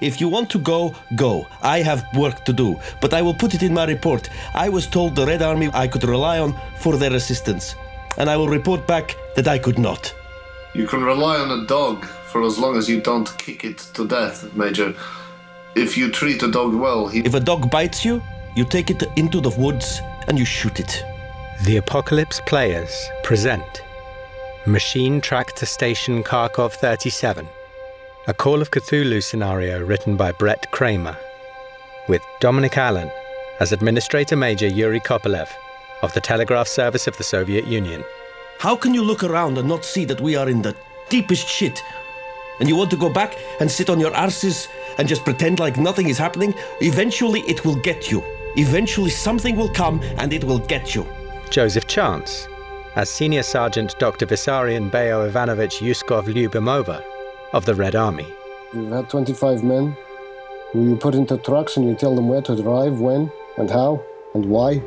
If you want to go, go. I have work to do, but I will put it in my report. I was told the Red Army I could rely on for their assistance, and I will report back that I could not. You can rely on a dog for as long as you don't kick it to death, Major. If you treat a dog well, he. If a dog bites you, you take it into the woods and you shoot it. The Apocalypse Players present Machine Tractor Station Kharkov 37, a Call of Cthulhu scenario written by Bret Kramer, with Dominic Allen as Administrator Major Yuri Kopolev of the Telegraph Service of the Soviet Union. How can you look around and not see that we are in the deepest shit? And you want to go back and sit on your arses and just pretend like nothing is happening? Eventually it will get you. Eventually something will come and it will get you. Joseph Chance as Senior Sergeant Dr. Vissarion Bayo Ivanovich Yuskov Lyubimova of the Red Army. You've had 25 men who you put into trucks and you tell them where to drive, when, and how, and why.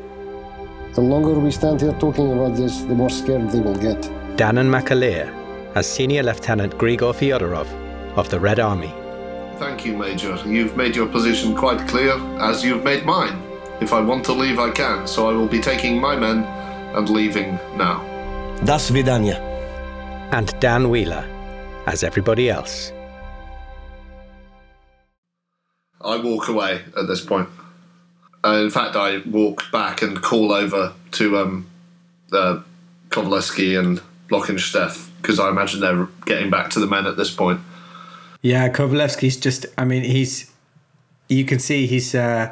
The longer we stand here talking about this, the more scared they will get. Danann McAleer as Senior Lieutenant Grigor Fyodorov of the Red Army. Thank you, Major. You've made your position quite clear, as you've made mine. If I want to leave, I can, so I will be taking my men and leaving now. Das Vidania. And Dan Wheeler as everybody else. I walk away at this point. Uh, in fact, I walk back and call over to um, uh, Kovalevsky and Blockensteff because I imagine they're getting back to the men at this point. Yeah, Kovalevsky's just. I mean, he's. You can see he's. Uh,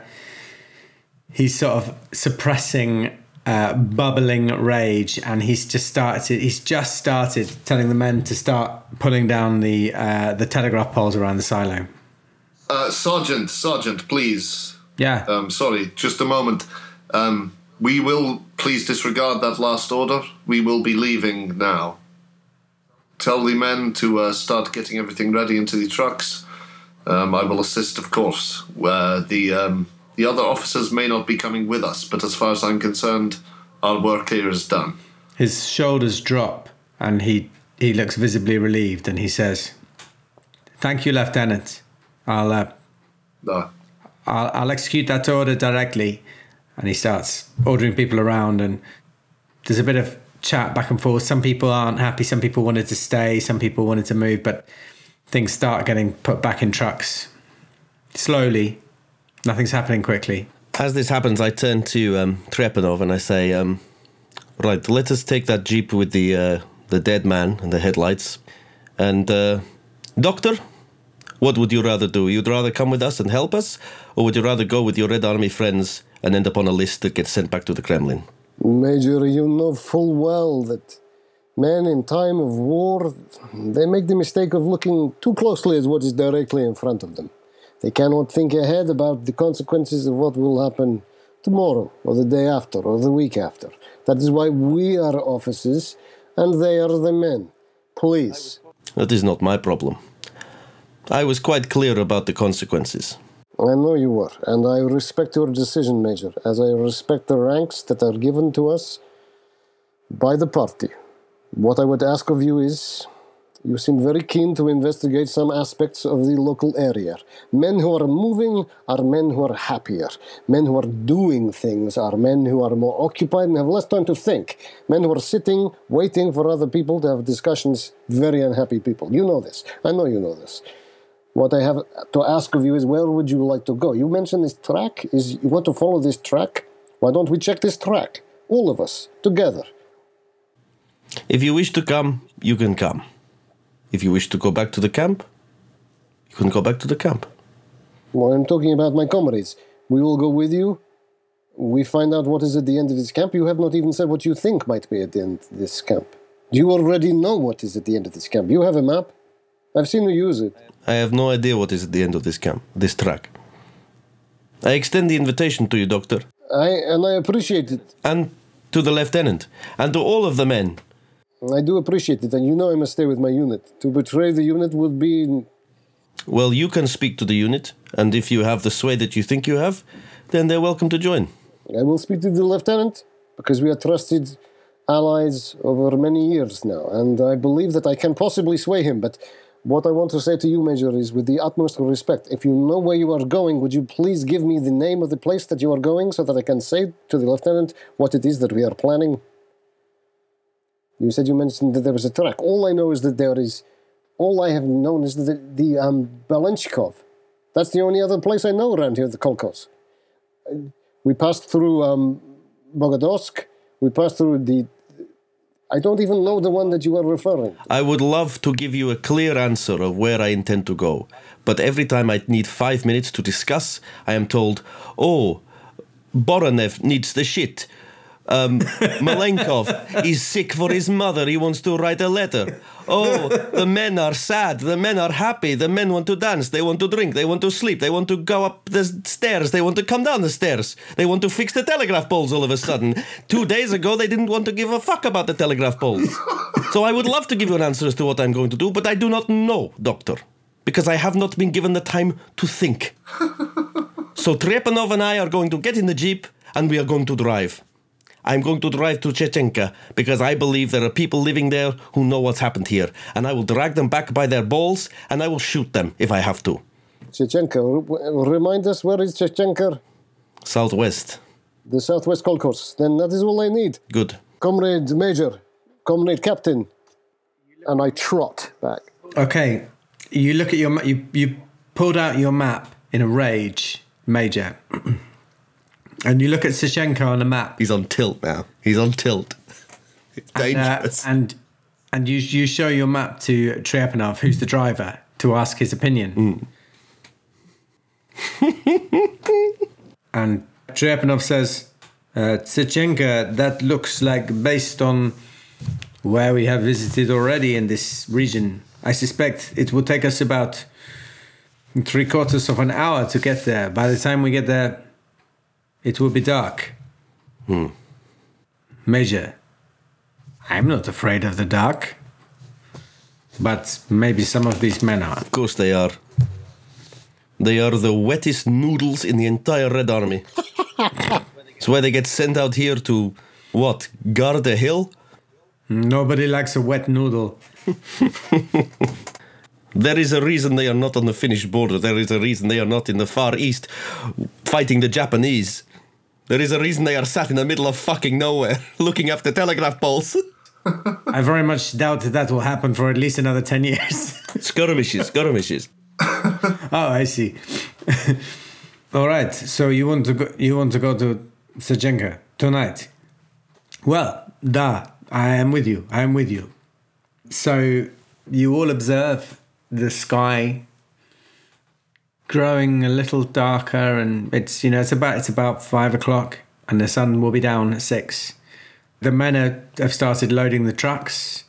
he's sort of suppressing uh, bubbling rage, and he's just started. He's just started telling the men to start pulling down the uh, the telegraph poles around the silo. Uh, Sergeant, Sergeant, please. Yeah. Um, sorry, just a moment. Um, we will please disregard that last order. We will be leaving now. Tell the men to uh, start getting everything ready into the trucks. Um, I will assist, of course. Uh, the um, the other officers may not be coming with us, but as far as I'm concerned, our work here is done. His shoulders drop, and he he looks visibly relieved, and he says, "Thank you, Lieutenant. I'll uh, No. I'll, I'll execute that order directly." And he starts ordering people around, and there's a bit of chat back and forth. Some people aren't happy. Some people wanted to stay. Some people wanted to move, but things start getting put back in trucks slowly. Nothing's happening quickly. As this happens, I turn to um, Trepanov and I say, um, "Right, let us take that jeep with the uh, the dead man and the headlights. And uh, doctor, what would you rather do? You'd rather come with us and help us, or would you rather go with your Red Army friends and end up on a list that gets sent back to the Kremlin?" Major, you know full well that men in time of war, they make the mistake of looking too closely at what is directly in front of them. They cannot think ahead about the consequences of what will happen tomorrow, or the day after, or the week after. That is why we are officers, and they are the men. Please. That is not my problem. I was quite clear about the consequences. I know you were, and I respect your decision, Major, as I respect the ranks that are given to us by the party. What I would ask of you is you seem very keen to investigate some aspects of the local area. Men who are moving are men who are happier. Men who are doing things are men who are more occupied and have less time to think. Men who are sitting, waiting for other people to have discussions, very unhappy people. You know this. I know you know this. What I have to ask of you is where would you like to go? You mentioned this track. Is you want to follow this track? Why don't we check this track? All of us, together. If you wish to come, you can come. If you wish to go back to the camp, you can go back to the camp. Well, I'm talking about my comrades. We will go with you. We find out what is at the end of this camp. You have not even said what you think might be at the end of this camp. You already know what is at the end of this camp. You have a map. I've seen you use it. I have no idea what is at the end of this camp, this track. I extend the invitation to you, Doctor, I and I appreciate it. and to the lieutenant, and to all of the men. I do appreciate it, and you know I must stay with my unit. To betray the unit would be Well, you can speak to the unit, and if you have the sway that you think you have, then they're welcome to join. I will speak to the lieutenant because we are trusted allies over many years now, and I believe that I can possibly sway him. But What I want to say to you, Major, is with the utmost respect, if you know where you are going, would you please give me the name of the place that you are going so that I can say to the lieutenant what it is that we are planning? You said you mentioned that there was a track. All I know is that there is. All I have known is the, the um, Balenchkov. That's the only other place I know around here, the Kolkhoz. We passed through um, Bogodovsk. We passed through the. I don't even know the one that you are referring. I would love to give you a clear answer of where I intend to go, but every time I need five minutes to discuss, I am told, "Oh, Boronev needs the shit. Um, Malenkov is sick for his mother. He wants to write a letter. Oh, the men are sad. The men are happy. The men want to dance. They want to drink. They want to sleep. They want to go up the stairs. They want to come down the stairs. They want to fix the telegraph poles all of a sudden. Two days ago, they didn't want to give a fuck about the telegraph poles. So I would love to give you an answer as to what I'm going to do, but I do not know, Doctor, because I have not been given the time to think. So Trepanov and I are going to get in the Jeep and we are going to drive. I'm going to drive to Chechenka because I believe there are people living there who know what's happened here. And I will drag them back by their balls and I will shoot them if I have to. Chechenka, remind us where is Chechenka? Southwest. The Southwest Kolkhoz. Then that is all I need. Good. Comrade Major, Comrade Captain. And I trot back. Okay, you look at your ma- you you pulled out your map in a rage, Major, and you look at Sichenko on the map, He's on tilt now. He's on tilt. It's and, uh, dangerous. and and you you show your map to Trepanov, who's the driver, to ask his opinion. and Trepanov says, uh, that looks like based on where we have visited already in this region. I suspect it will take us about three quarters of an hour to get there. By the time we get there, it will be dark. Hmm. Major, I'm not afraid of the dark. But maybe some of these men are. of course they are. They are the wettest noodles in the entire Red Army. That's why they get sent out here to, what, guard a hill? Nobody likes a wet noodle. There is a reason they are not on the Finnish border. There is a reason they are not in the Far East fighting the Japanese. There is a reason they are sat in the middle of fucking nowhere looking after telegraph poles. I very much doubt that that will happen for at least another 10 years. skirmishes, skirmishes. oh, I see. All right. So you want to go you want to go to Sajenka tonight. Well, da, I am with you. I am with you. So you all observe the sky growing a little darker and it's you know it's about it's about five o'clock and the sun will be down at six. The men are, have started loading the trucks,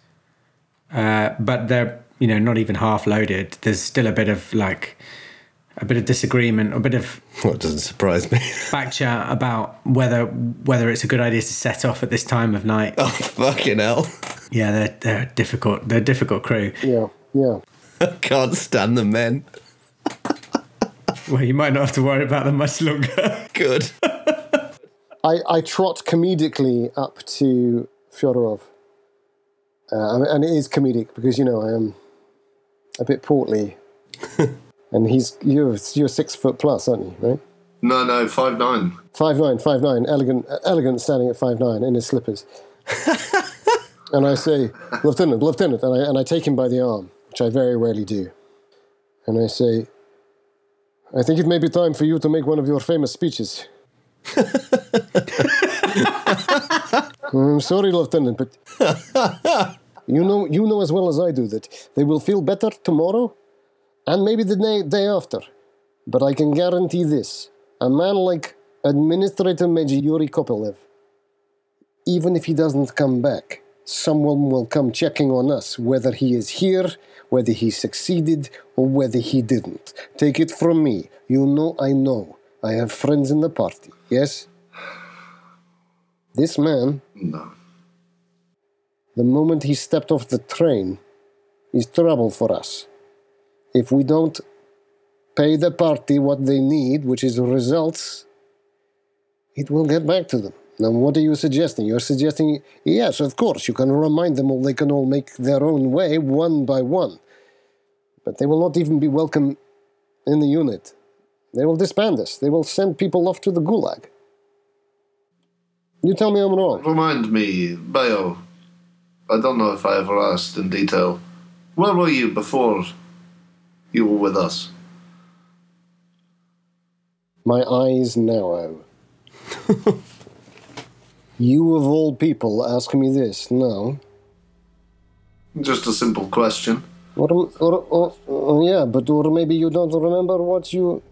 uh, but they're you know not even half loaded. There's still a bit of like a bit of disagreement, a bit of Well, doesn't surprise me. back chat about whether whether it's a good idea to set off at this time of night. oh, fucking hell. Yeah, they're they're a difficult. They're a difficult crew. Yeah, yeah. I can't stand the men. Well, you might not have to worry about them much longer. Good. I, I trot comedically up to Fyodorov. Uh, and it is comedic because, you know, I am a bit portly. and he's, you're, you're six foot plus, aren't you, right? No, no, five nine. Five nine, five nine, elegant, elegant, standing at five nine in his slippers. and I say, Lieutenant, Lieutenant, and I and I take him by the arm, which I very rarely do. And I say, I think it may be time for you to make one of your famous speeches. I'm mm, sorry, Lieutenant, but you know you know as well as I do that they will feel better tomorrow, and maybe the day, day after. But I can guarantee this a man like Administrator Major Yuri Kopolev, even if he doesn't come back, someone will come checking on us, whether he is here, whether he succeeded, or whether he didn't. Take it from me. You know I know. I have friends in the party, yes? This man, No. the moment he stepped off the train, is trouble for us. If we don't pay the party what they need, which is results, it will get back to them. Now, what are you suggesting? You're suggesting, yes, of course, you can remind them all they can all make their own way one by one. But they will not even be welcome in the unit. They will disband us. They will send people off to the gulag. You tell me I'm wrong. Remind me, Bayo. I don't know if I ever asked in detail. Where were you before you were with us? My eyes narrow. you of all people ask me this, no? Just a simple question. Or, or, or, or, yeah, but or maybe you don't remember what you.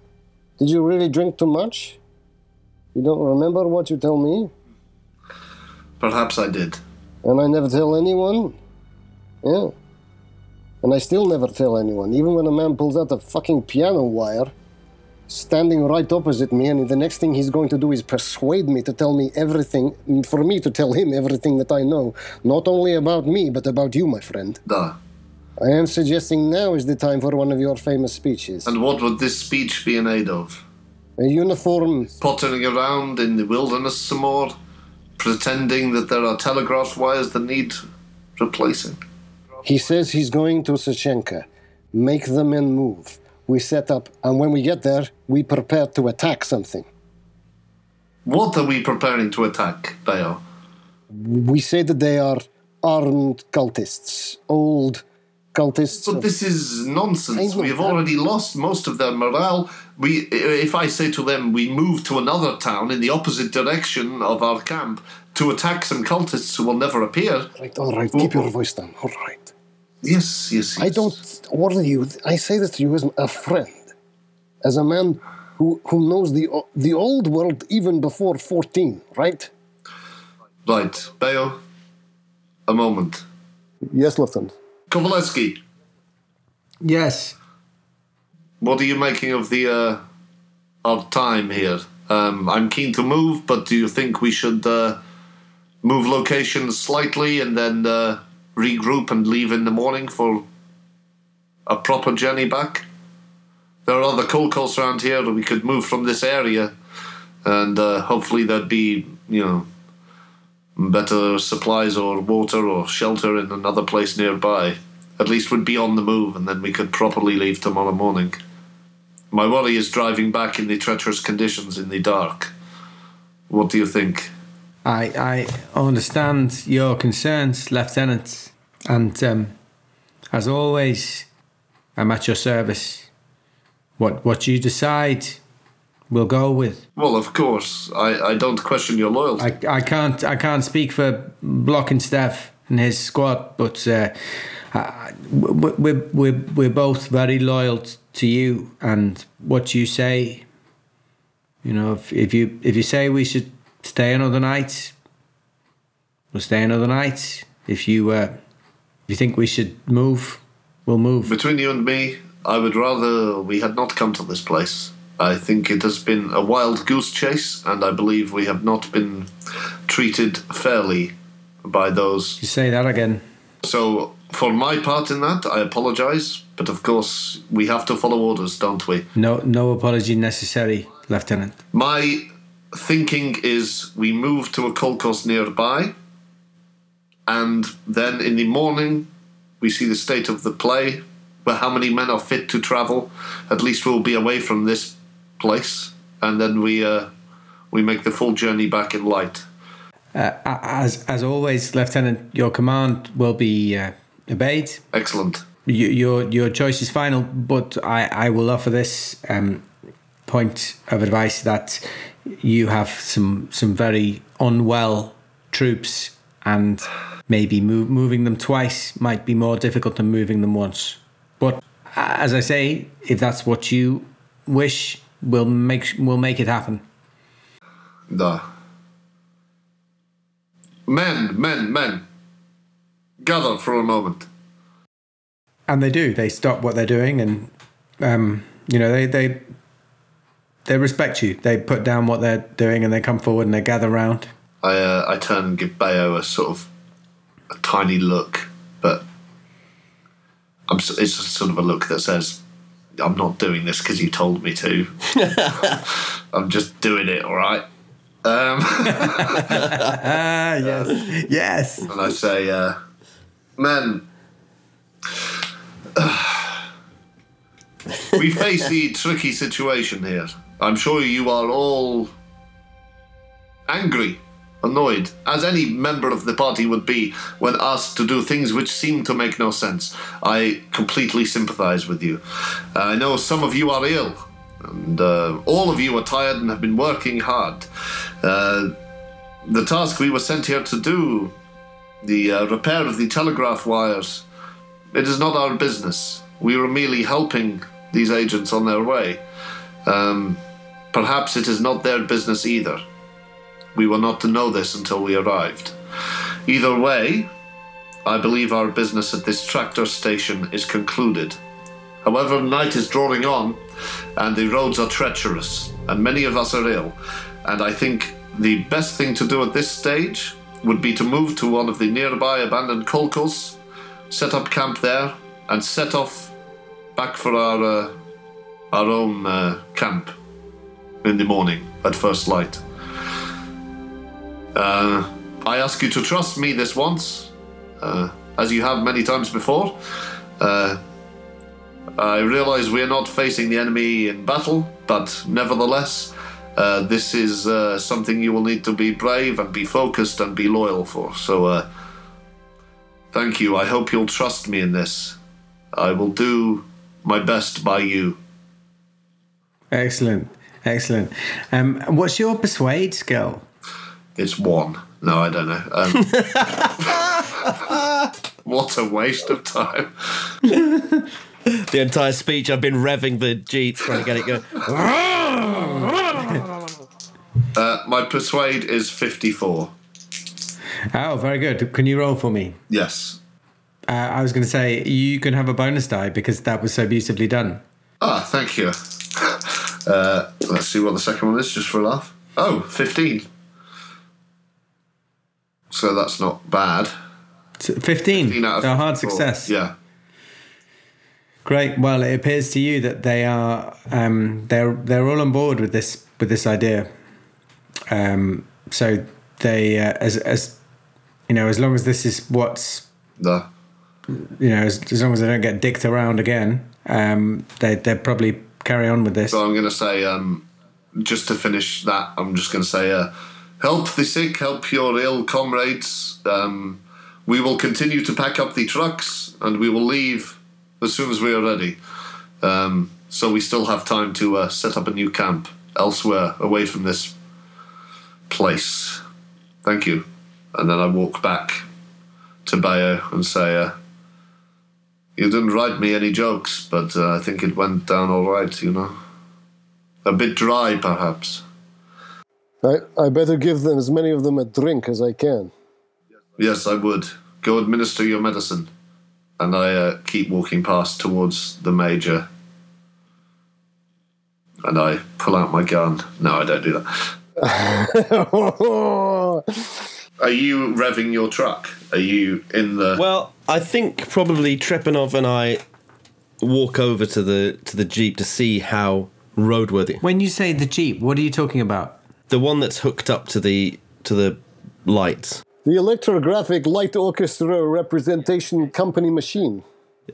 Did you really drink too much? You don't remember what you tell me? Perhaps I did. And I never tell anyone? Yeah. And I still never tell anyone, even when a man pulls out a fucking piano wire, standing right opposite me, and the next thing he's going to do is persuade me to tell me everything, mm, for me to tell him everything that I know, not only about me, but about you, my friend. Da. I am suggesting now is the time for one of your famous speeches. And what would this speech be in aid of? A uniform. Pottering around in the wilderness some more, pretending that there are telegraph wires that need replacing. He says he's going to Sechenka. Make the men move. We set up, and when we get there, we prepare to attack something. What are we preparing to attack, Bayo? We say that they are armed cultists, old cultists. But this is nonsense. We have already lost most of their morale. We, if I say to them, we move to another town in the opposite direction of our camp to attack some cultists who will never appear. Right, all right, keep your voice down. All right. Yes, yes, yes. I don't order you. I say this to you as a friend, as a man who, who knows the, the old world even before 14, right? Right, Bayo. A moment. Yes, Lieutenant. Kovalevsky, Yes. what are you making of the uh, of time here? Um, I'm keen to move, but do you think we should uh, move locations slightly and then uh, regroup and leave in the morning for a proper journey back? There are other kolkhozes around here that we could move from this area, and uh, hopefully there'd be, you know, better supplies or water or shelter in another place nearby. At least we'd be on the move, and then we could properly leave tomorrow morning. My worry is driving back in the treacherous conditions in the dark. What do you think? I I understand your concerns, Lieutenant, and um, as always, I'm at your service. What what you decide, we'll go with. Well, of course, I, I don't question your loyalty. I, I can't I can't speak for Blockensteff and his squad, but uh, I- we- we're, we're, we're both very loyal t- to you and what you say. You know, if, if you if you say we should stay another night, we'll stay another night. If you uh, if you think we should move, we'll move. Between you and me, I would rather we had not come to this place. I think it has been a wild goose chase, and I believe we have not been treated fairly by those. You say that again. So, for my part in that, I apologize, but of course, we have to follow orders, don't we? No no apology necessary, Lieutenant. My thinking is we move to a course nearby, and then in the morning we see the state of the play, where how many men are fit to travel. At least we'll be away from this place, and then we uh, we make the full journey back in light. Uh, as as always, Lieutenant, your command will be uh, obeyed. Excellent. Y- Your your choice is final, but I, I will offer this um, point of advice that you have some some very unwell troops, and maybe move, moving them twice might be more difficult than moving them once. But as I say, if that's what you wish, we'll make we'll make it happen. Da. Men, men, men. Gather for a moment. and they do they stop what they're doing and um, you know they they they respect you they put down what they're doing and they come forward and they gather round I uh, I turn and give Bayo a sort of a tiny look, but I'm s- it's just sort of a look that says, "I'm not doing this because you told me to. I'm just doing it, all right." Um, ah yes yes and I say, uh, "Men, we face the tricky situation here. I'm sure you are all angry, annoyed, as any member of the party would be when asked to do things which seem to make no sense. I completely sympathize with you. I know some of you are ill, and uh, all of you are tired and have been working hard. Uh, the task we were sent here to do, the uh, repair of the telegraph wires, it is not our business. We were merely helping these agents on their way. Um, perhaps it is not their business either. We were not to know this until we arrived. Either way, I believe our business at this tractor station is concluded. However, night is drawing on, and the roads are treacherous, and many of us are ill. And I think the best thing to do at this stage would be to move to one of the nearby abandoned kolkhozes, set up camp there, and set off back for our uh, our own uh, camp in the morning at first light. Uh, I ask you to trust me this once, uh, as you have many times before. Uh, I realize we're not facing the enemy in battle, but nevertheless, uh, this is uh, something you will need to be brave and be focused and be loyal for. So, uh, thank you. I hope you'll trust me in this. I will do my best by you. Excellent, excellent. Um, what's your persuade skill? It's one. No, I don't know. Um, what a waste of time. The entire speech, I've been revving the Jeep trying to get it going. Uh, my persuade is 54. Oh, very good. Can you roll for me? Yes. Uh, I was going to say you can have a bonus die because that was so beautifully done. Ah, thank you. Uh, let's see what the second one is, just for a laugh. Oh, 15. So that's not bad. 15. 15 out of a hard success. Yeah. Great. Well, it appears to you that they are um, they're they're all on board with this with this idea. Um, so they uh, as as you know as long as this is what's The, you know as, as long as they don't get dicked around again, um, they they will probably carry on with this. so I'm going to say, um, just to finish that, I'm just going to say, uh, help the sick, help your ill comrades. Um, we will continue to pack up the trucks and we will leave as soon as we are ready. Um, so we still have time to uh, set up a new camp elsewhere, away from this place. Thank you. And then I walk back to Bayo and say, uh, You didn't write me any jokes, but uh, I think it went down all right, you know. A bit dry, perhaps. I, I better give them as many of them a drink as I can. Yes, I would. Go administer your medicine. And I uh, keep walking past towards the major. And I pull out my gun. No, I don't do that. Are you revving your truck? Are you in the. Well, I think probably Trepanov and I walk over to the to the Jeep to see how roadworthy. When you say the jeep, what are you talking about? The one that's hooked up to the to the lights. the electrographic light orchestra representation company machine.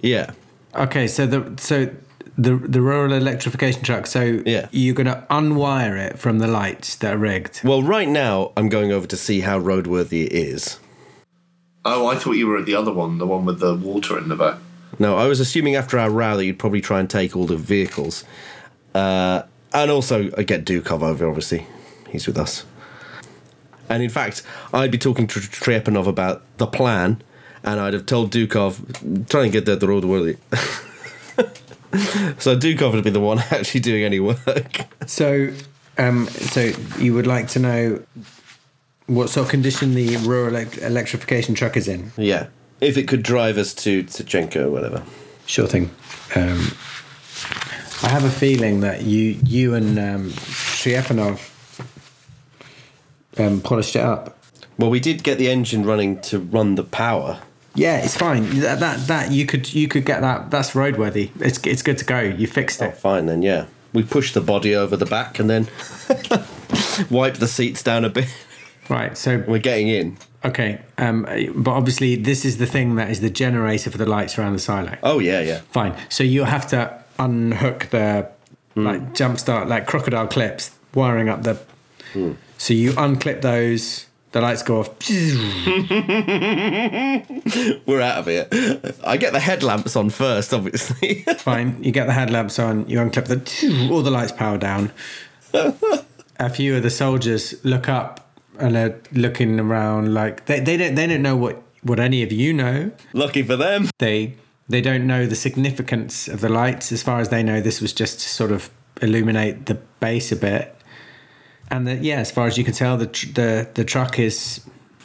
Yeah. Okay, so the so the the rural electrification truck. So Yeah. you're going to unwire it from the lights that are rigged. Well, right now I'm going over to see how roadworthy it is. Oh, I thought you were at the other one, the one with the water in the back. No, I was assuming after our row that you'd probably try and take all the vehicles, uh, and also uh, get Dukov over. Obviously, he's with us. And in fact, I'd be talking to Trepanov about the plan, and I'd have told Dukov try and get that the roadworthy. so Dukov would be the one actually doing any work. So, um, so you would like to know what sort of condition the rural elect- electrification truck is in? yeah, if it could drive us to Tachenko or whatever. Sure thing. Um, I have a feeling that you you and um, Trepanov um, polished it up. Well, we did get the engine running to run the power. Yeah, it's fine. That, that that you could you could get that. That's roadworthy. It's it's good to go. You fixed Oh, it. fine then, yeah. We push the body over the back and then wipe the seats down a bit. Right. So We're getting in. okay. Um, but obviously this is the thing that is the generator for the lights around the silo. Oh yeah, yeah. Fine. So you have to unhook the like jumpstart like crocodile clips wiring up the. So you unclip those. The lights go off. We're out of here. I get the headlamps on first, obviously. Fine. You get the headlamps on. You unclip the. All the lights power down. A few of the soldiers look up and are looking around like they, they don't they don't know what what any of you know. Lucky for them. They they don't know the significance of the lights. As far as they know, this was just to sort of illuminate the base a bit. And the, yeah, as far as you can tell, the tr- the the truck is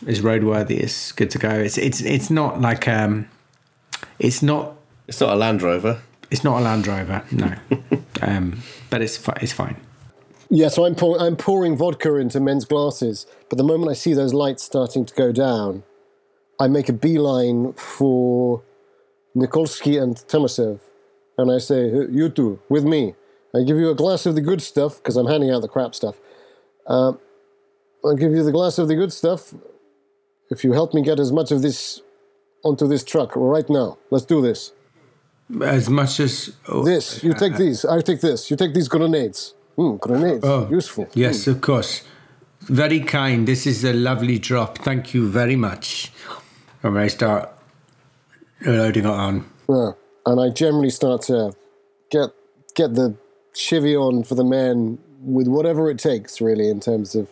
is roadworthy. It's good to go. It's it's it's not like um, it's not It's not a Land Rover. it's not a Land Rover, no. um, but it's fi- it's fine. Yeah, so I'm, pour- I'm pouring vodka into men's glasses, but the moment I see those lights starting to go down, I make a beeline for Nikolsky and Tomasev, and I say, You two, with me. I give you a glass of the good stuff, because I'm handing out the crap stuff. Uh, I'll give you the glass of the good stuff if you help me get as much of this onto this truck right now. Let's do this. As much as oh, This, you take these, I take this. You take these grenades. Hmm, grenades. Oh. Useful. Yes, of course. Very kind. This is a lovely drop. Thank you very much. And I start loading it on. Yeah, and I generally start to get get the chivy on for the men with whatever it takes, really, in terms of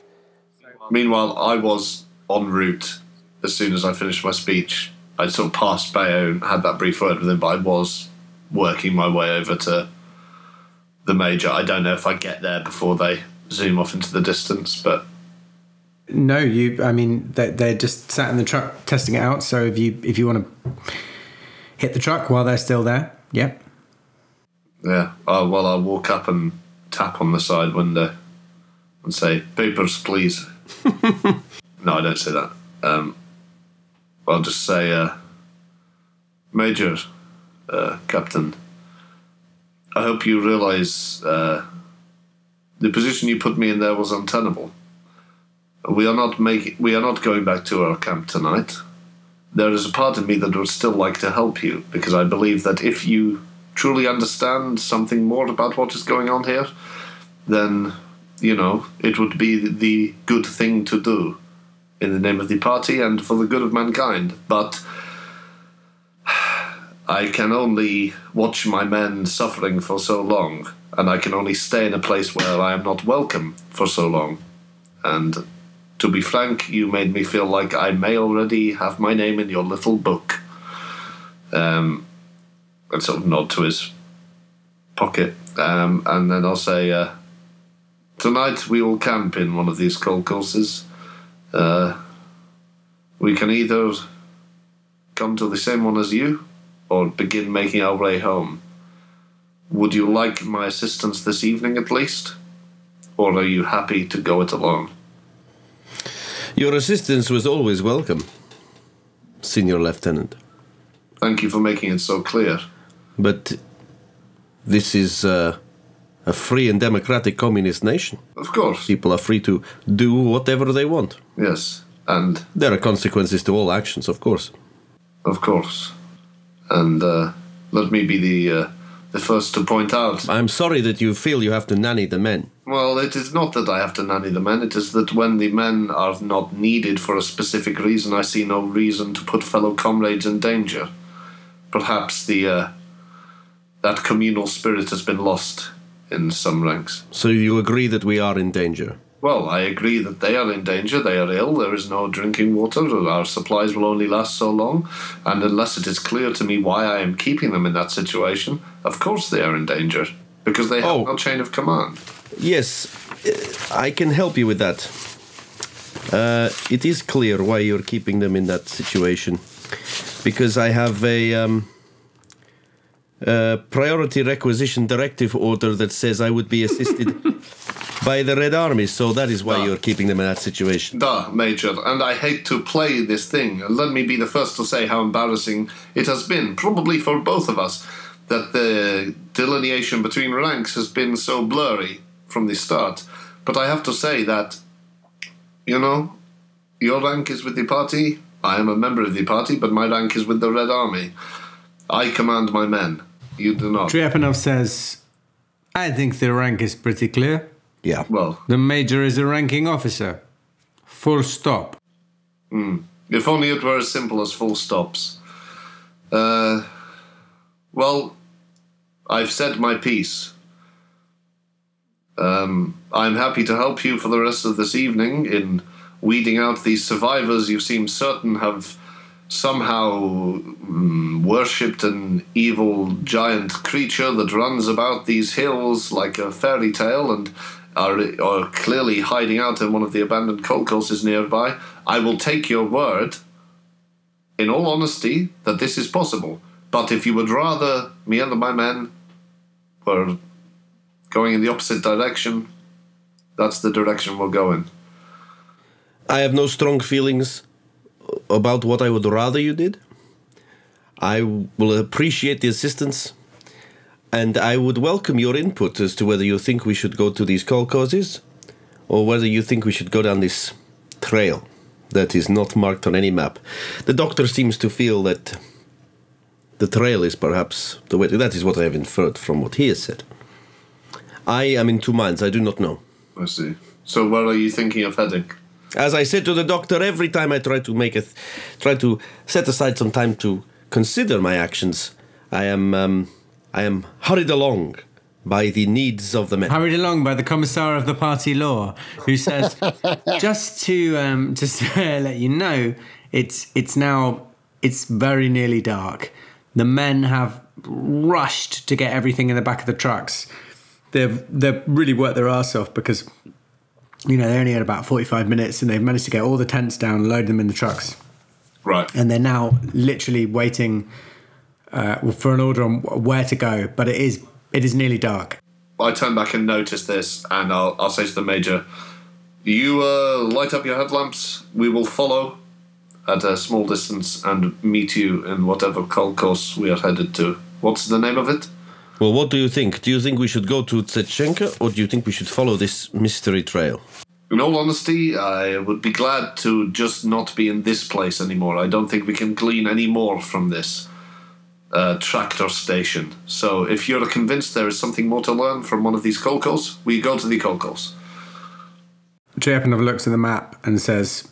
Meanwhile, I was en route as soon as I finished my speech. I sort of passed Bayo and had that brief word with him, but I was working my way over to the major. I don't know if I get there before they zoom off into the distance, but No, you. I mean, they, they're just sat in the truck testing it out. So if you if you want to hit the truck while they're still there, yep. yeah. Uh, well, I'll walk up and tap on the side window and say, "Papers, please." no, I don't say that. Um, I'll just say, uh, "Major, uh, Captain, I hope you realise uh, the position you put me in there was untenable. We are not making. We are not going back to our camp tonight." there is a part of me that would still like to help you because I believe that if you truly understand something more about what is going on here, then, you know, it would be the good thing to do in the name of the party and for the good of mankind. But I can only watch my men suffering for so long, and I can only stay in a place where I am not welcome for so long. And to be frank, you made me feel like I may already have my name in your little book. Um, and sort of nod to his pocket, um, and then I'll say, uh, "Tonight we will camp in one of these kolkhozes. Uh, we can either come to the same one as you, or begin making our way home. Would you like my assistance this evening at least, or are you happy to go it alone?" Your assistance was always welcome, Senior Lieutenant. Thank you for making it so clear. But this is uh, a free and democratic communist nation. Of course, People are free to do whatever they want. yes, and There are consequences to all actions, of course. of course, and uh, let me be the uh, the first to point out. I'm sorry that you feel you have to nanny the men. Well, it is not that I have to nanny the men. It is that when the men are not needed for a specific reason, I see no reason to put fellow comrades in danger. Perhaps the uh, that communal spirit has been lost in some ranks. So you agree that we are in danger. Well, I agree that they are in danger. They are ill. There is no drinking water. Our supplies will only last so long. And unless it is clear to me why I am keeping them in that situation, of course they are in danger. Because they have Oh. no chain of command. Yes, uh, I can help you with that. Uh, it is clear why you're keeping them in that situation. Because I have a um, uh, priority requisition directive order that says I would be assisted by the Red Army, so that is why you're keeping them in that situation. Duh, Major, and I hate to play this thing. Let me be the first to say how embarrassing it has been, probably for both of us, that the delineation between ranks has been so blurry from the start. But I have to say that, you know, your rank is with the party. I am a member of the party, but my rank is with the Red Army. I command my men. You do not. Trepanov says, I think the rank is pretty clear. Yeah. Well, The major is a ranking officer. Full stop. if only it were as simple as full stops. Uh, well, I've said my piece. Um, I'm happy to help you for the rest of this evening in weeding out these survivors you seem certain have somehow mm, worshipped an evil giant creature that runs about these hills like a fairy tale and are, are clearly hiding out in one of the abandoned kolkhozes nearby. I will take your word, in all honesty, that this is possible. But if you would rather me and my men were going in the opposite direction, that's the direction we'll go in. I have no strong feelings about what I would rather you did. I will appreciate the assistance, and I would welcome your input as to whether you think we should go to these kolkhozes or whether you think we should go down this trail that is not marked on any map. The doctor seems to feel that the trail is perhaps the way. That is what I have inferred from what he has said. I am in two minds. I do not know. I see. So where are you thinking of heading? As I said to the doctor, every time I try to make a, try to set aside some time to consider my actions, I am, um, I am hurried along by the needs of the men. Hurried along by the commissar of the party law, who says, just to um, just to let you know, it's it's now it's very nearly dark. The men have rushed to get everything in the back of the trucks. They've they've really worked their ass off because you know they only had about forty five minutes and they've managed to get all the tents down, load them in the trucks, Right. and they're now literally waiting uh, for an order on where to go. But it is it is nearly dark. I turn back and notice this, and I'll, I'll say to the major, You uh, light up your headlamps. We will follow at a small distance and meet you in whatever kolkhoz we are headed to. What's the name of it? Well, what do you think? Do you think we should go to Tsetchenka, or do you think we should follow this mystery trail? In all honesty, I would be glad to just not be in this place anymore. I don't think we can glean any more from this uh, tractor station. So if you're convinced there is something more to learn from one of these kolkhozes, we go to the kolkhozes. Trepanov looks at the map and says,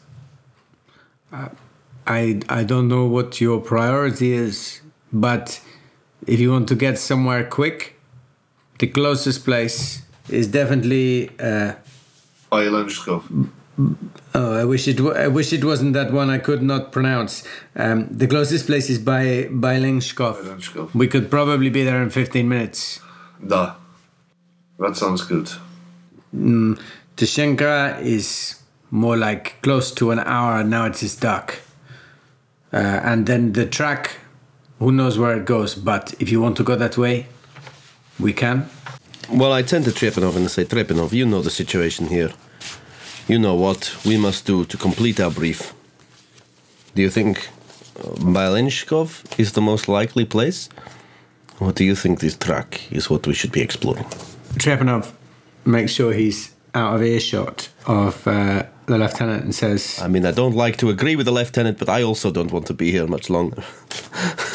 uh, I, I don't know what your priority is, but if you want to get somewhere quick, the closest place is definitely. Uh, Oilenskov. oh, I wish it. I wish it wasn't that one I could not pronounce. Um, the closest place is by by. Oilenskov. We could probably be there in fifteen minutes. Da. That sounds good. Tashenka is more like close to an hour. Now it is dark. Uh, and then the track, who knows where it goes. But if you want to go that way, we can. Well, I turn to Trepanov and say, Trepanov, you know the situation here. You know what we must do to complete our brief. Do you think uh, Balenshkov is the most likely place? Or do you think this track is what we should be exploring? Trepanov makes sure he's out of earshot of uh, the lieutenant and says, I mean, I don't like to agree with the lieutenant, but I also don't want to be here much longer.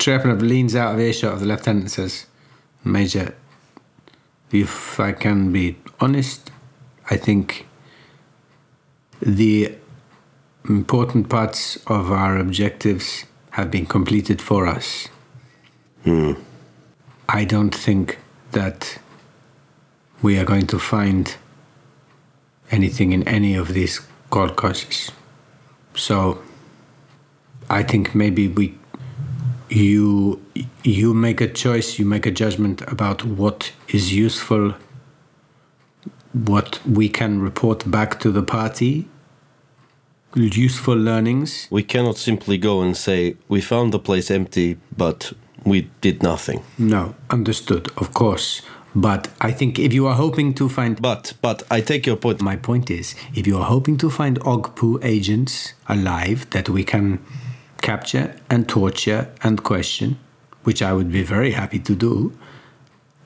Trepanov leans out of earshot of the lieutenant and says, Major, if I can be honest, I think the important parts of our objectives have been completed for us. Hmm. I don't think that we are going to find anything in any of these kolkhozes. So I think maybe we you you make a choice you make a judgment about what is useful what we can report back to the party useful learnings We cannot simply go and say, we found the place empty, but we did nothing. no understood of course but i think if you are hoping to find But, but I take your point. my point is if you are hoping to find ogpu agents alive that we can capture and torture and question which i would be very happy to do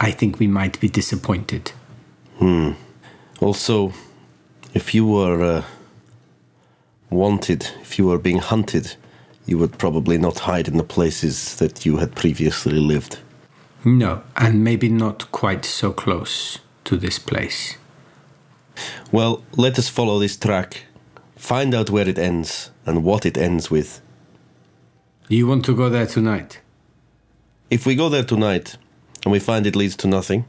i think we might be disappointed Also, if you were uh, wanted, if you were being hunted, you would probably not hide in the places that you had previously lived. No, and maybe not quite so close to this place. Well, let us follow this track, find out where it ends and what it ends with. You want to go there tonight? If we go there tonight and we find it leads to nothing,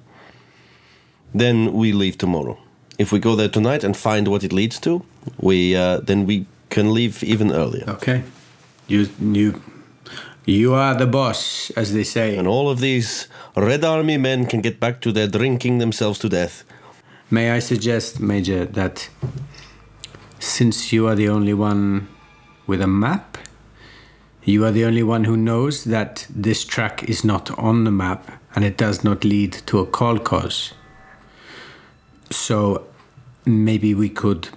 then we leave tomorrow. If we go there tonight and find what it leads to, we uh, then we can leave even earlier. Okay. You you you are the boss, as they say. And all of these Red Army men can get back to their drinking themselves to death. May I suggest, Major, that since you are the only one with a map, you are the only one who knows that this track is not on the map and it does not lead to a kolkhoz. So maybe we could,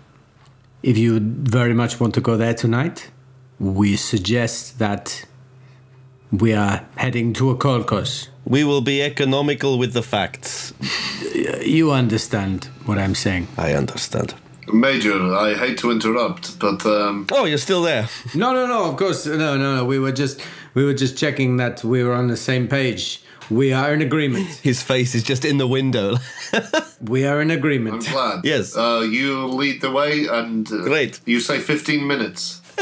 if you very much want to go there tonight, we suggest that we are heading to a kolkhoz. We will be economical with the facts. You understand what I'm saying. I understand. Major, I hate to interrupt, but um, Oh, you're still there. No, no, no. Of course, no, no, no. We were just, we were just checking that we were on the same page. We are in agreement. His face is just in the window. We are in agreement. I'm glad. Yes. Uh, you lead the way, and uh, Great. You say 15 minutes.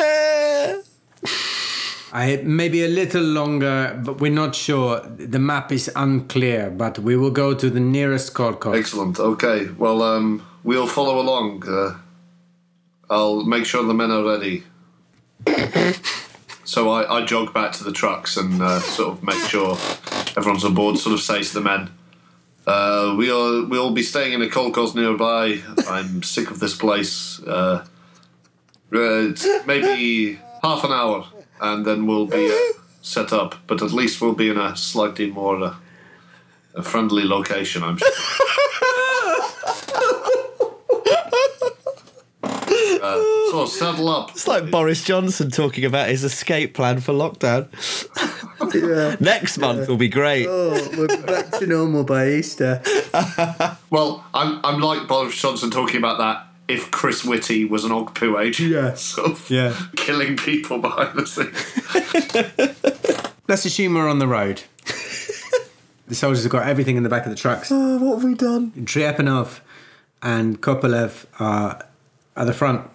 I maybe a little longer, but we're not sure. The map is unclear, but we will go to the nearest kolkhoz. Excellent. Okay. Well, um, we'll follow along. Uh, I'll make sure the men are ready. so I, I jog back to the trucks and uh, sort of make sure everyone's on board. Sort of say to the men, uh, "We'll we'll be staying in a kolkhoz nearby. I'm sick of this place. Uh, uh, maybe half an hour, and then we'll be uh, set up. But at least we'll be in a slightly more." Uh, a friendly location, I'm sure. Uh, so saddle up. It's like Boris Johnson talking about his escape plan for lockdown. yeah. Next month will be great. Oh, we're back to normal by Easter. Well, I'm I'm like Boris Johnson talking about that. If Chris Whitty was an Ogpu agent, Yeah. sort of Yeah. killing people behind the scenes. Let's assume we're on the road. the soldiers have got everything in the back of the trucks. Oh, what have we done? Trepanov and Kopolev are at the front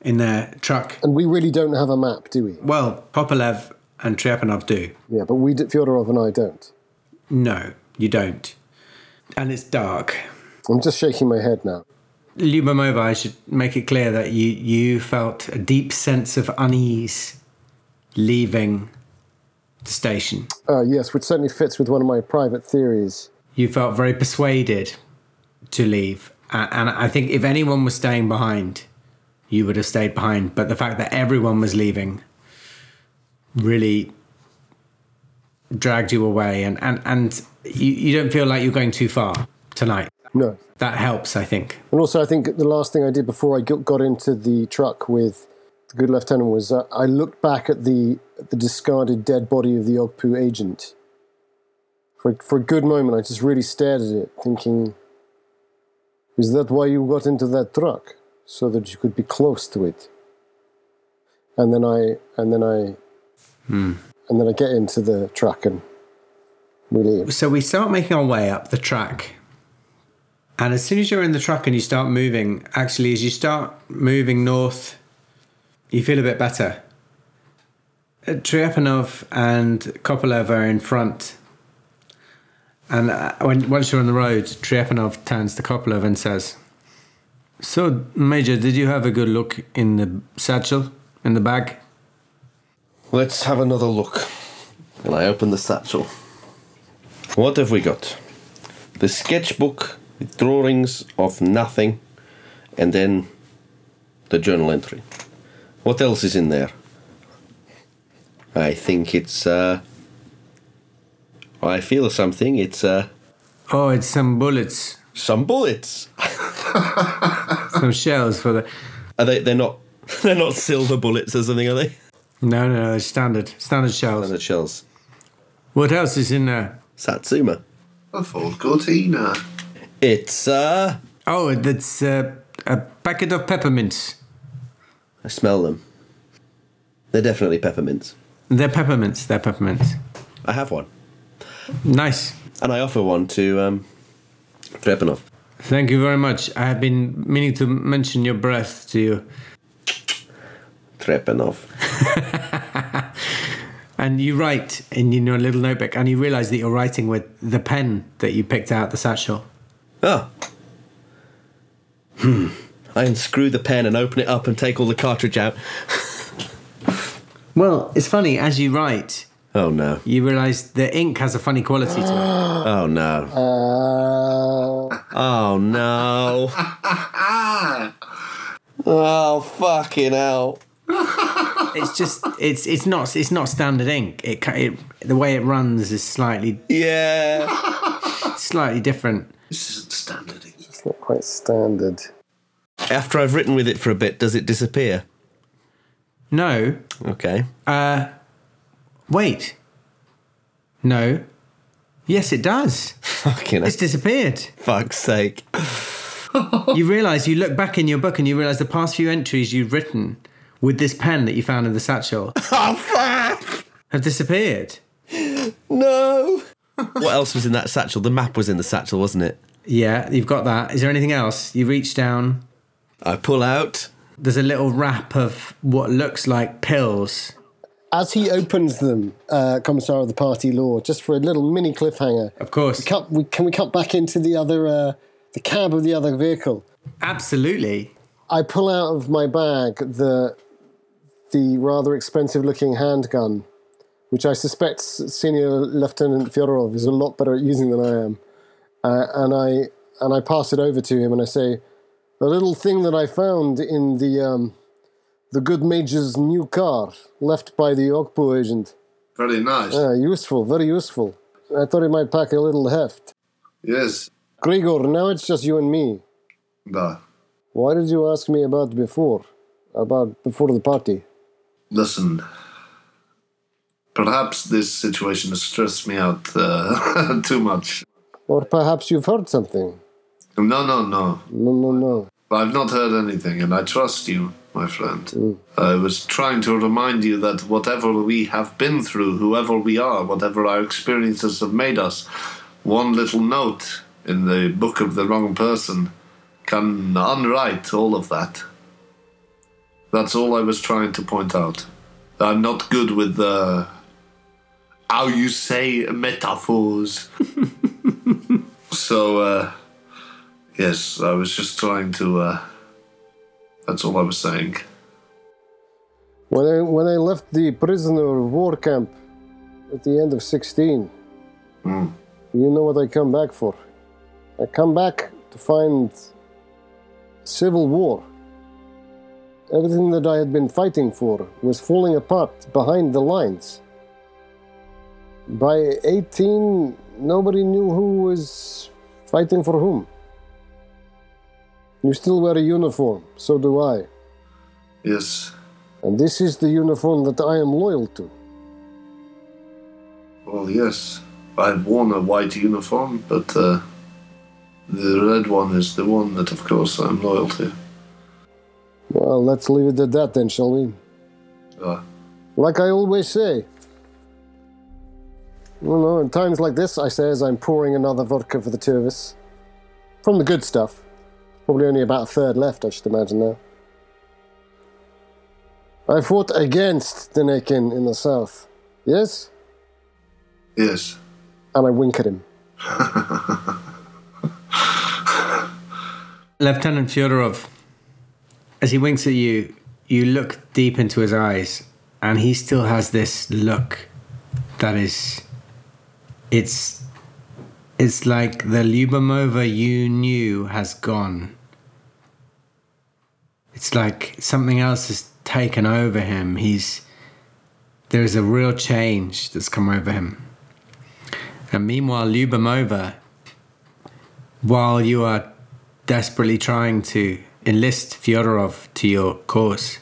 in their truck. And we really don't have a map, do we? Well, Kopolev and Trepanov do. Yeah, but we, Fyodorov and I don't. No, you don't. And it's dark. I'm just shaking my head now. Lyubimova, I should make it clear that you, you felt a deep sense of unease leaving the station. Uh, yes, which certainly fits with one of my private theories. You felt very persuaded to leave. And I think if anyone was staying behind, you would have stayed behind. But the fact that everyone was leaving really dragged you away. And, and, and you, you don't feel like you're going too far tonight. No. That helps, I think. And also, I think the last thing I did before I got got into the truck with the good lieutenant was uh, I looked back at the the discarded dead body of the Ogpu agent. For for a good moment, I just really stared at it, thinking, "Is that why you got into that truck, so that you could be close to it?" And then I and then I and then I get into the truck and we leave. So we start making our way up the track. And as soon as you're in the truck and you start moving, actually, as you start moving north, you feel a bit better. Uh, Trepanov and Kopolev are in front. And uh, when, once you're on the road, Trepanov turns to Kopolev and says, So, Major, did you have a good look in the satchel, in the bag? Let's have another look. And I open the satchel. What have we got? The sketchbook with drawings of nothing, and then the journal entry. What else is in there? I think it's, uh. I feel something. It's, uh. Oh, it's some bullets, Some bullets. some shells for the. Are they? They're not. They're not silver bullets or something, are they? No, no, no, they're standard, standard shells. And the shells. What else is in there? Satsuma. A Ford Cortina. It's, uh. Oh, that's uh, a packet of peppermints. I smell them. They're definitely peppermints. They're peppermints. They're peppermints. I have one. Nice. And I offer one to um, Trepanov. Thank you very much. I have been meaning to mention your breath to you. Trepanov. And you write in your little notebook, and you realize that you're writing with the pen that you picked out the satchel. Oh. Hmm. I unscrew the pen and open it up and take all the cartridge out. Well, it's funny, as you write, Oh no. you realize the ink has a funny quality to it. Oh no. Uh, Oh no. oh fucking hell. It's just, it's it's not it's not standard ink. It, it the way it runs is slightly Yeah. slightly different. This isn't standard. Ink. it's not quite standard. After I've written with it for a bit, does it disappear? No, Okay. Wait, no, yes, it does. Fucking. It's disappeared. Fuck's sake. you realize you look back in your book and you realize the past few entries you've written with this pen that you found in the satchel Oh fuck. have disappeared. No. what else was in that satchel? The map was in the satchel, wasn't it? Yeah, you've got that. Is there anything else? You reach down. I pull out. There's a little wrap of what looks like pills. As he opens them, uh, Commissar of the Party Law, just for a little mini cliffhanger, Of course. cut, we, can we cut back into the other, uh, the cab of the other vehicle? Absolutely. I pull out of my bag the the rather expensive looking handgun, which I suspect Senior Lieutenant Fyodorov is a lot better at using than I am, uh, and I and I pass it over to him and I say, "A little thing that I found in the um, the good major's new car left by the Ogpu agent. Very nice. Uh, useful, very useful. I thought it might pack a little heft. yes. Grigor, now it's just you and me. But Why did you ask me about before? About before the party? listen. Perhaps this situation has stressed me out uh, too much. Or perhaps you've heard something. No, no, no. No, no, no. I've not heard anything, and I trust you, my friend. I was trying to remind you that whatever we have been through, whoever we are, whatever our experiences have made us, one little note in the book of the wrong person can unwrite all of that. That's all I was trying to point out. I'm not good with the. how you say metaphors. so, uh, Yes, I was just trying to. Uh, that's all I was saying. When I when I left the prisoner of war camp at the end of sixteen, hmm. you know what I come back for? I come back to find civil war. Everything that I had been fighting for was falling apart behind the lines. By 18, nobody knew who was fighting for whom. You still wear a uniform, so do I. Yes. And this is the uniform that I am loyal to. Well, yes. I've worn a white uniform, but uh, the red one is the one that, of course, I'm loyal to. Well, let's leave it at that then, shall we? Uh, Like I always say. You know, in times like this, I say as I'm pouring another vodka for the two of us. From the good stuff. Probably only about a third left, I should imagine now. I fought against Denikin in the south. Yes? yes. And I wink at him. Lieutenant Fyodorov, as he winks at you, you look deep into his eyes, and he still has this look that is. It's. It's like the Lyubimova you knew has gone. It's like something else has taken over him. He's. There's a real change that's come over him. And meanwhile, Lyubimova, while you are desperately trying to enlist Fyodorov to your cause,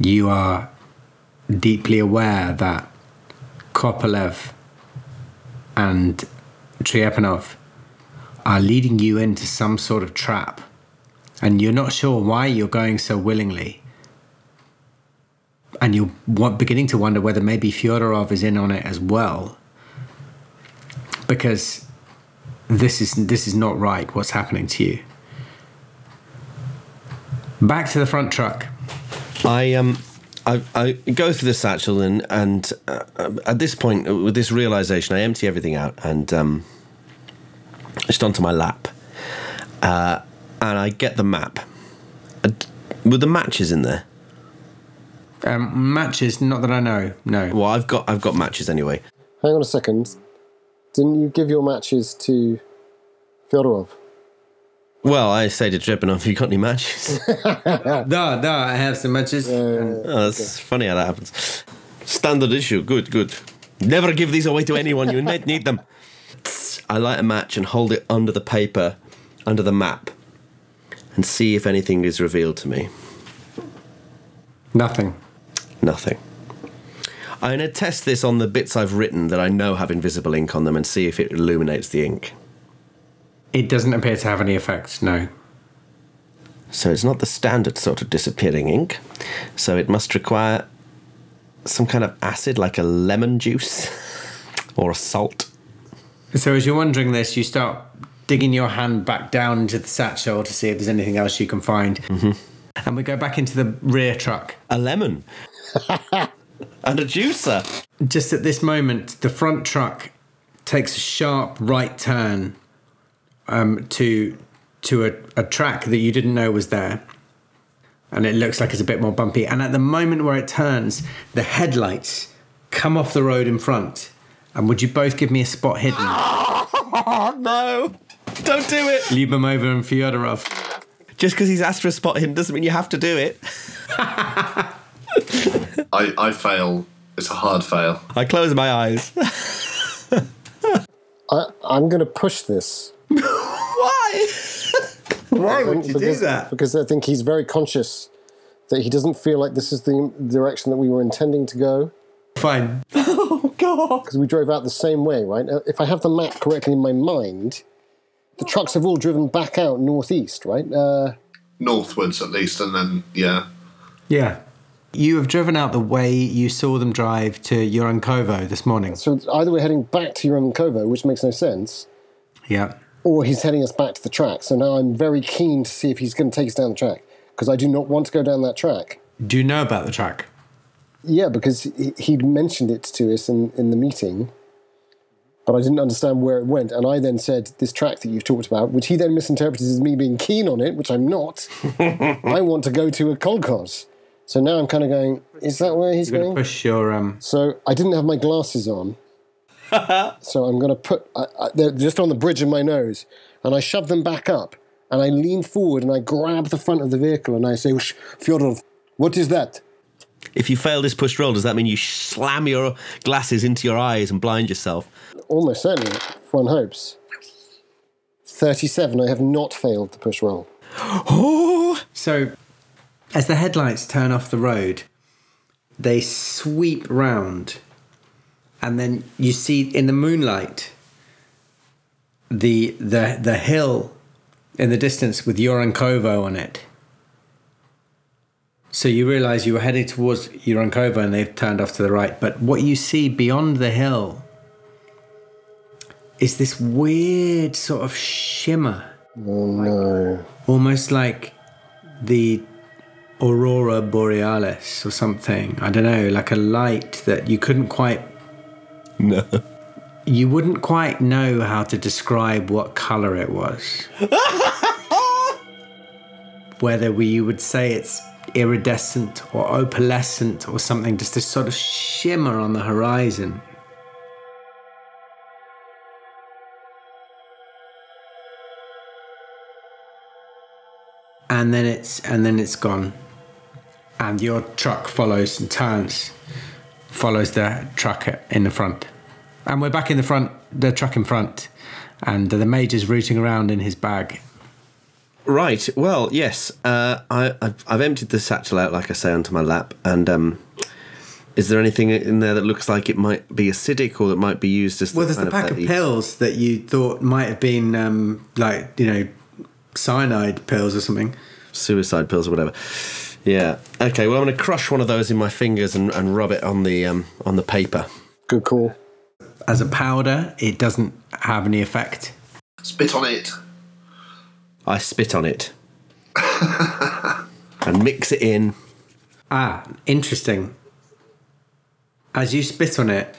you are deeply aware that Kopolev and Trepanov are leading you into some sort of trap, and you're not sure why you're going so willingly. and you're beginning to wonder whether maybe Fyodorov is in on it as well, because this is this is not right. What's happening to you? Back to the front truck. I um, I, I go through the satchel and and uh, at this point, with this realization, I empty everything out and um, just onto my lap, uh, and I get the map. And with the matches in there. Um, matches, not that I know. No. Well, I've got I've got matches anyway. Hang on a second. Didn't you give your matches to Fyodorov? Well, I say to Trepanov, you got any matches? Da, da, I have some matches. And oh, that's funny how that happens. Standard issue. Good, good. Never give these away to anyone. You might need them. I light a match and hold it under the paper, under the map, and see if anything is revealed to me. nothing. Nothing. I'm going to test this on the bits I've written that I know have invisible ink on them and see if it illuminates the ink. It doesn't appear to have any effect, no. So it's not the standard sort of disappearing ink. So it must require some kind of acid like a lemon juice or a salt. So as you're wondering this, you start digging your hand back down into the satchel to see if there's anything else you can find. And we go back into the rear truck. A lemon. and a juicer. Just at this moment, the front truck takes a sharp right turn um, to to a, a track that you didn't know was there. And it looks like it's a bit more bumpy. And at the moment where it turns, the headlights come off the road in front. And would you both give me a spot hidden? Oh no! Don't do it! Lyubimova and Fyodorov. Just because he's asked for a spot hidden doesn't mean you have to do it. I, I fail. It's a hard fail. I close my eyes. I, I'm going to push this. Why? Why would you because, do that? Because I think he's very conscious that he doesn't feel like this is the direction that we were intending to go. Fine. Oh god! Because we drove out the same way, right? If I have the map correctly in my mind, the trucks have all driven back out northeast, right? Uh, Northwards, at least, and then, yeah. Yeah. You have driven out the way you saw them drive to Urankovo this morning. so either we're heading back to Urankovo, which makes no sense, Yeah. or he's heading us back to the track. So now I'm very keen to see if he's going to take us down the track because I do not want to go down that track. Do you know about the track? Yeah, because he, he'd mentioned it to us in, in the meeting, but I didn't understand where it went. And I then said, This track that you've talked about, which he then misinterpreted as me being keen on it, which I'm not. I want to go to a Kolkhoz. So now I'm kind of going, Is that where he's You're going going? to push your um. So I didn't have my glasses on. so I'm going to put, I, I, they're just on the bridge of my nose. And I shove them back up. And I lean forward and I grab the front of the vehicle and I say, "Whoosh, Fyodorov, what is that? If you fail this push roll, does that mean you slam your glasses into your eyes and blind yourself? Almost certainly, one hopes. 37, I have not failed the push roll. Oh! So, as the headlights turn off the road, they sweep round, and then you see in the moonlight the the the hill in the distance with Urankovo on it. So you realise you were heading towards Urankovo and they've turned off to the right. But what you see beyond the hill is this weird sort of shimmer Oh no. almost like the aurora borealis or something i don't know like a light that you couldn't quite No. you wouldn't quite know how to describe what color it was whether we you would say it's iridescent or opalescent or something just this sort of shimmer on the horizon and then it's and then it's gone and your truck follows and turns follows the truck in the front and we're back in the front the truck in front and the major's rooting around in his bag Right. Well, yes. Uh, I, I've, I've emptied the satchel out, like I say, onto my lap. And um, is there anything in there that looks like it might be acidic or that might be used as well there's the pack of pills that you thought might have been um, like you know cyanide pills or something suicide pills or whatever? Yeah. Okay. Well, I'm going to crush one of those in my fingers and, and rub it on the um, on the paper. Good call. As a powder, it doesn't have any effect. Spit on it. I spit on it and mix it in. Ah, interesting. As you spit on it,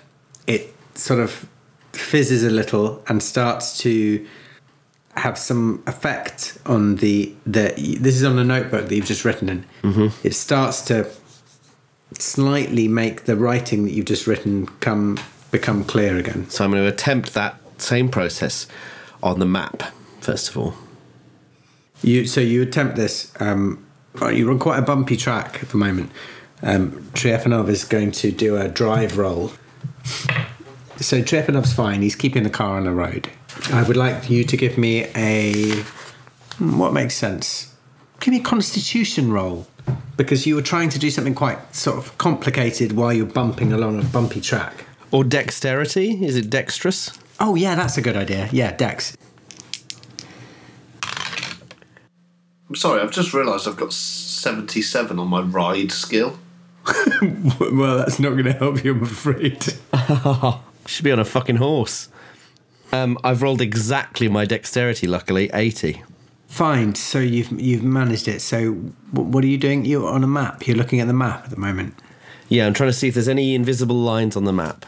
it sort of fizzes a little and starts to have some effect on the the. This is on a notebook that you've just written in. Mm-hmm. It starts to slightly make the writing that you've just written come become clear again. So I'm going to attempt that same process on the map first of all. You so you attempt this. Um, you're on quite a bumpy track at the moment. Um, Trepanov is going to do a drive roll. So Trepanov's fine. He's keeping the car on the road. I would like you to give me a hmm, what makes sense. Give me a Constitution roll because you were trying to do something quite sort of complicated while you're bumping along a bumpy track. Or dexterity? Is it dexterous? Oh yeah, that's a good idea. Yeah, Dex. I'm sorry, I've just realised I've got 77 on my ride skill. well, that's not going to help you, I'm afraid. Should be on a fucking horse. Um, I've rolled exactly my dexterity. Luckily, eighty. Fine. So you've you've managed it. So what are you doing? You're on a map. You're looking at the map at the moment. Yeah, I'm trying to see if there's any invisible lines on the map.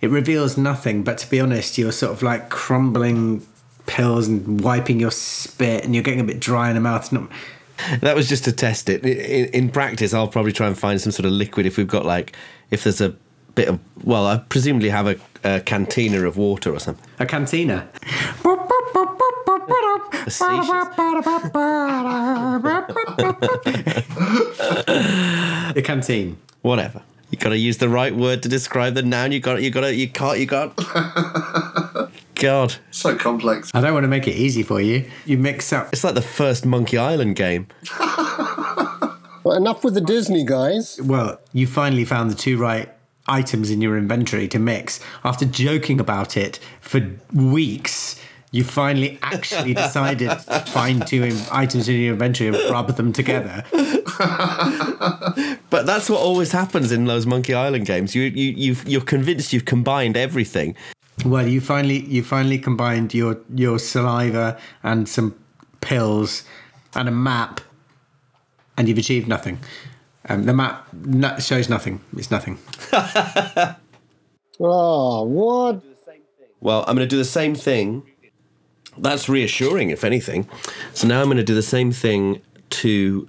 It reveals nothing, but to be honest, you're sort of like crumbling pills and wiping your spit, and you're getting a bit dry in the mouth. Not, That was just to test it. In, in practice, I'll probably try and find some sort of liquid if we've got like if there's a bit of well, I presumably have a, a cantina of water or something. a cantina. the canteen. Whatever. You got to use the right word to describe the noun. You got. You got. to You can't. You can't. God, So complex. I don't want to make it easy for you. You mix up. it's like the first Monkey Island game. Well, enough with the Disney guys. Well, you finally found the two right items in your inventory to mix. After joking about it for weeks, you finally actually decided to find two items in your inventory and rub them together. But that's what always happens in those Monkey Island games. You you you've, you're convinced you've combined everything. Well, you finally you finally combined your your saliva and some pills and a map, and you've achieved nothing. Um, the map no, shows nothing. It's nothing. Oh, what? Well, I'm going to do the same thing. That's reassuring, if anything. So now I'm going to do the same thing to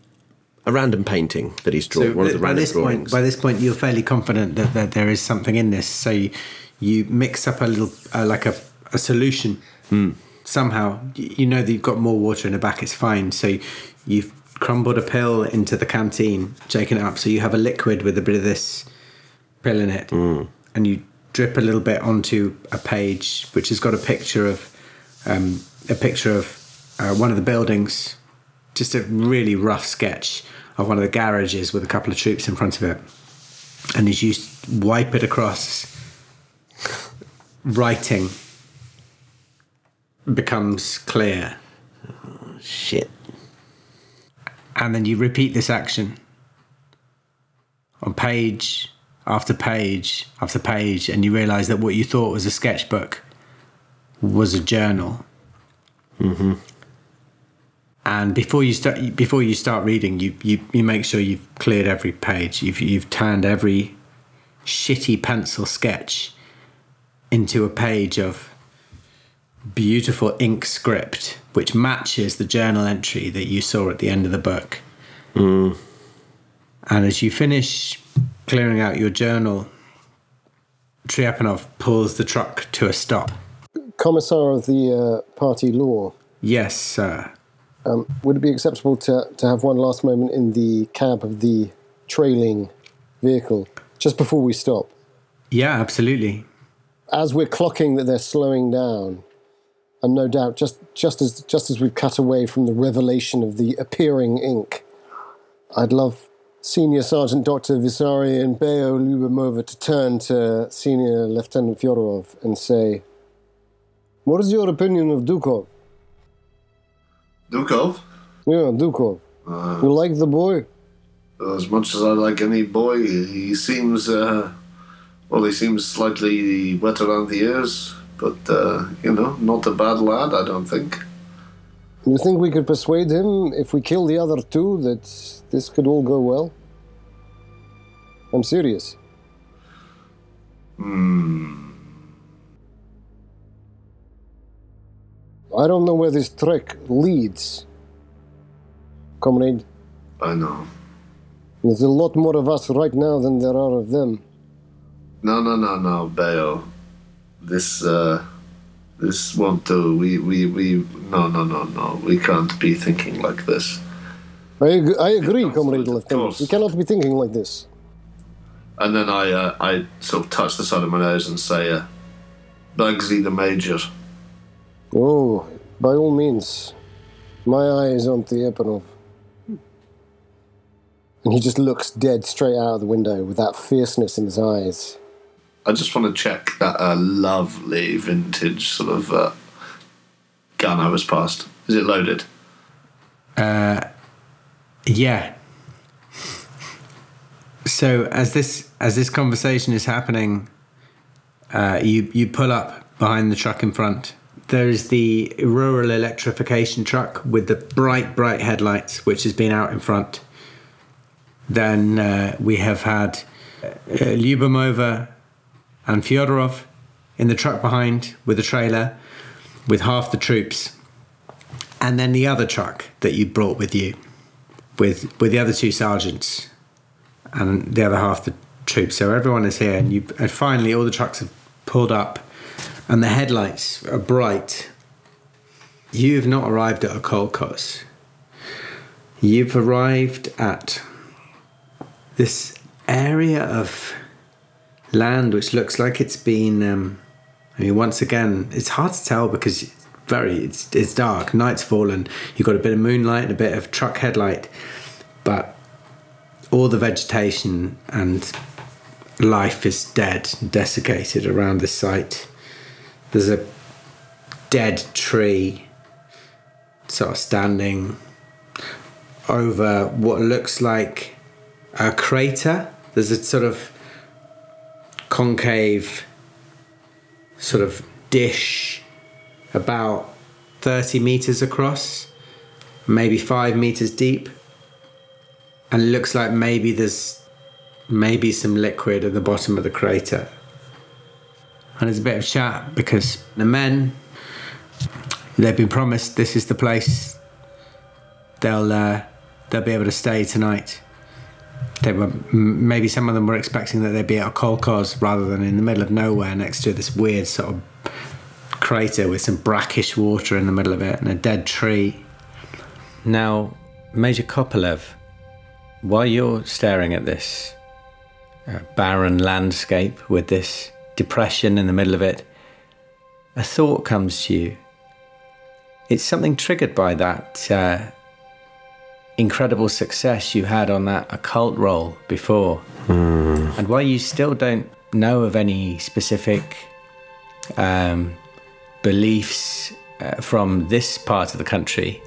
a random painting that he's drawn. So one of the by random this point, drawings. by this point, you're fairly confident that, that there is something in this. So you, you mix up a little, uh, like a, a solution. Somehow, you know that you've got more water in the back. It's fine. So you've crumbled a pill into the canteen, shaken it up. So you have a liquid with a bit of this pill in it, and you drip a little bit onto a page which has got a picture of um, a picture of uh, one of the buildings just a really rough sketch of one of the garages with a couple of troops in front of it. And as you wipe it across, writing becomes clear. Shit. And then you repeat this action on page after page after page, and you realize that what you thought was a sketchbook was a journal. Mm-hmm. And before you start, before you start reading, you, you, you make sure you've cleared every page. You've you've turned every shitty pencil sketch into a page of beautiful ink script, which matches the journal entry that you saw at the end of the book. And as you finish clearing out your journal, Trepanov pulls the truck to a stop. Commissar of the uh, party law. Yes, sir. Um, would it be acceptable to, to have one last moment in the cab of the trailing vehicle just before we stop? Yeah, absolutely. As we're clocking that they're slowing down, and no doubt, just just as just as we've cut away from the revelation of the appearing ink, I'd love Senior Sergeant Dr. Visari and Beo Lyubimova to turn to Senior Lieutenant Fyodorov and say, "What is your opinion of Dukov? Dukov? Yeah, Dukov. you like the boy? as much as I like any boy, he seems, uh, well, he seems slightly wet around the ears, but, uh, you know, not a bad lad, I don't think. You think we could persuade him if we kill the other two that this could all go well? I'm serious. Hmm. I don't know where this trek leads. Comrade, I know. there's a lot more of us right now than there are of them. No, no, no, no, Bayo. This, uh, this won't do. We, we, we, no, no, no, no. We can't be thinking like this. I, ag- I agree, Comrade of Lieutenant. We cannot be thinking like this. And then I, uh, I sort of touch the side of my nose and say, uh, Bugsy the Major. Oh, by all means. My eye is on the Epanov. And he just looks dead straight out of the window with that fierceness in his eyes. I just want to check that uh, lovely vintage sort of uh, gun I was passed. Is it loaded? Yeah. So as this as this conversation is happening, uh, you you pull up behind the truck in front. There is the rural electrification truck with the bright bright headlights, which has been out in front. Then uh, we have had uh, Lyubimova and Fyodorov in the truck behind with the trailer, with half the troops, and then the other truck that you brought with you with with the other two sergeants and the other half the troops. So everyone is here, and you and finally all the trucks have pulled up, and the headlights are bright. You've not arrived at a Kolkhoz. You've arrived at this area of land which looks like it's been. Um, I mean, once again, it's hard to tell because it's very it's it's dark. Night's fallen. You've got a bit of moonlight and a bit of truck headlight, but all the vegetation and life is dead, desiccated around the site. There's a dead tree sort of standing over what looks like a crater. There's a sort of concave sort of dish about 30 meters across, maybe five meters deep. And it looks like maybe there's maybe some liquid at the bottom of the crater. And there's a bit of chat because the men, they've been promised this is the place they'll uh, they'll be able to stay tonight. They were maybe some of them were expecting that they'd be at a Kolkhoz rather than in the middle of nowhere next to this weird sort of crater with some brackish water in the middle of it and a dead tree. Now, Major Kopolev, while you're staring at this uh, barren landscape with this depression in the middle of it, a thought comes to you. It's something triggered by that uh, incredible success you had on that occult roll before. And while you still don't know of any specific um, beliefs uh, from this part of the country,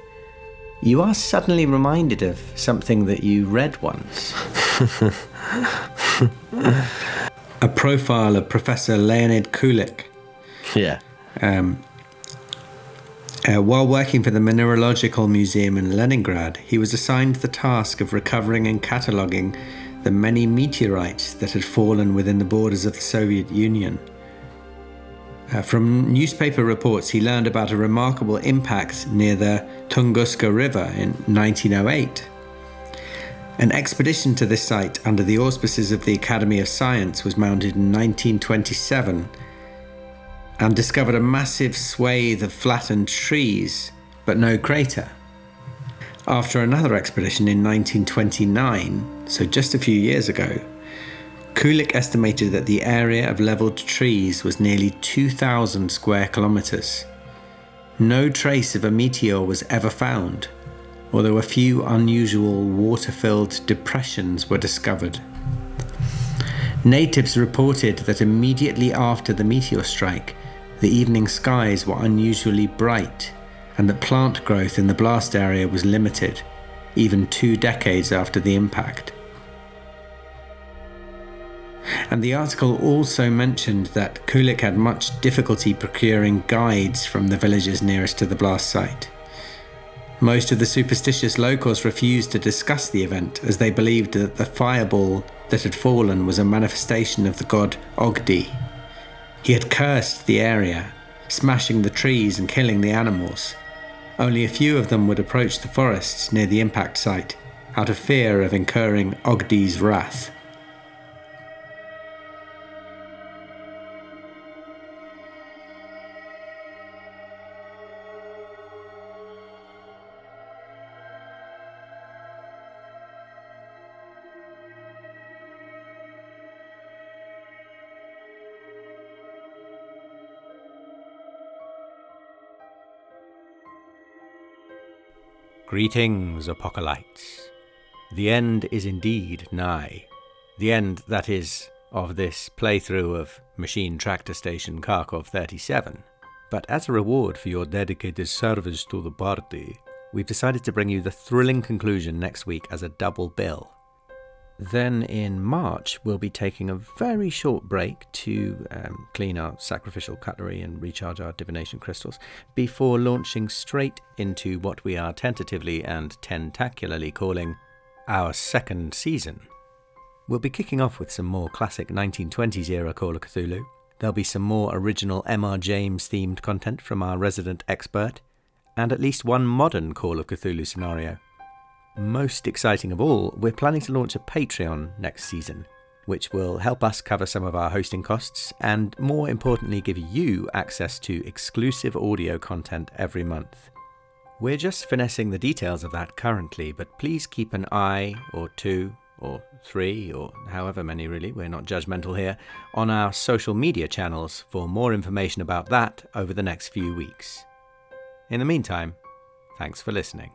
you are suddenly reminded of something that you read once. a profile of Professor Leonid Kulik. Yeah. Um, uh, while working for the Mineralogical Museum in Leningrad, he was assigned the task of recovering and cataloguing the many meteorites that had fallen within the borders of the Soviet Union. Uh, from newspaper reports, he learned about a remarkable impact near the Tunguska River in 1908. An expedition to this site under the auspices of the Academy of Science was mounted in 1927 and discovered a massive swathe of flattened trees, but no crater. After another expedition in 1929, so just a few years ago, Kulik estimated that the area of levelled trees was nearly 2,000 square kilometres. No trace of a meteor was ever found, although a few unusual water filled depressions were discovered. Natives reported that immediately after the meteor strike, the evening skies were unusually bright and that plant growth in the blast area was limited, even two decades after the impact. And the article also mentioned that Kulik had much difficulty procuring guides from the villages nearest to the blast site. Most of the superstitious locals refused to discuss the event as they believed that the fireball that had fallen was a manifestation of the god Ogdi. He had cursed the area, smashing the trees and killing the animals. Only a few of them would approach the forests near the impact site out of fear of incurring Ogdi's wrath. Greetings, Apocalypse. The end is indeed nigh. The end, that is, of this playthrough of Machine Tractor Station Kharkov 37. But as a reward for your dedicated service to the party, we've decided to bring you the thrilling conclusion next week as a double bill. Then in March, we'll be taking a very short break to um, clean our sacrificial cutlery and recharge our divination crystals before launching straight into what we are tentatively and tentacularly calling our second season. We'll be kicking off with some more classic 1920s era Call of Cthulhu. There'll be some more original M.R. James themed content from our resident expert, and at least one modern Call of Cthulhu scenario most exciting of all, we're planning to launch a Patreon next season, which will help us cover some of our hosting costs and, more importantly, give you access to exclusive audio content every month. We're just finessing the details of that currently, but please keep an eye or two or three or however many really, we're not judgmental here, on our social media channels for more information about that over the next few weeks. In the meantime, thanks for listening.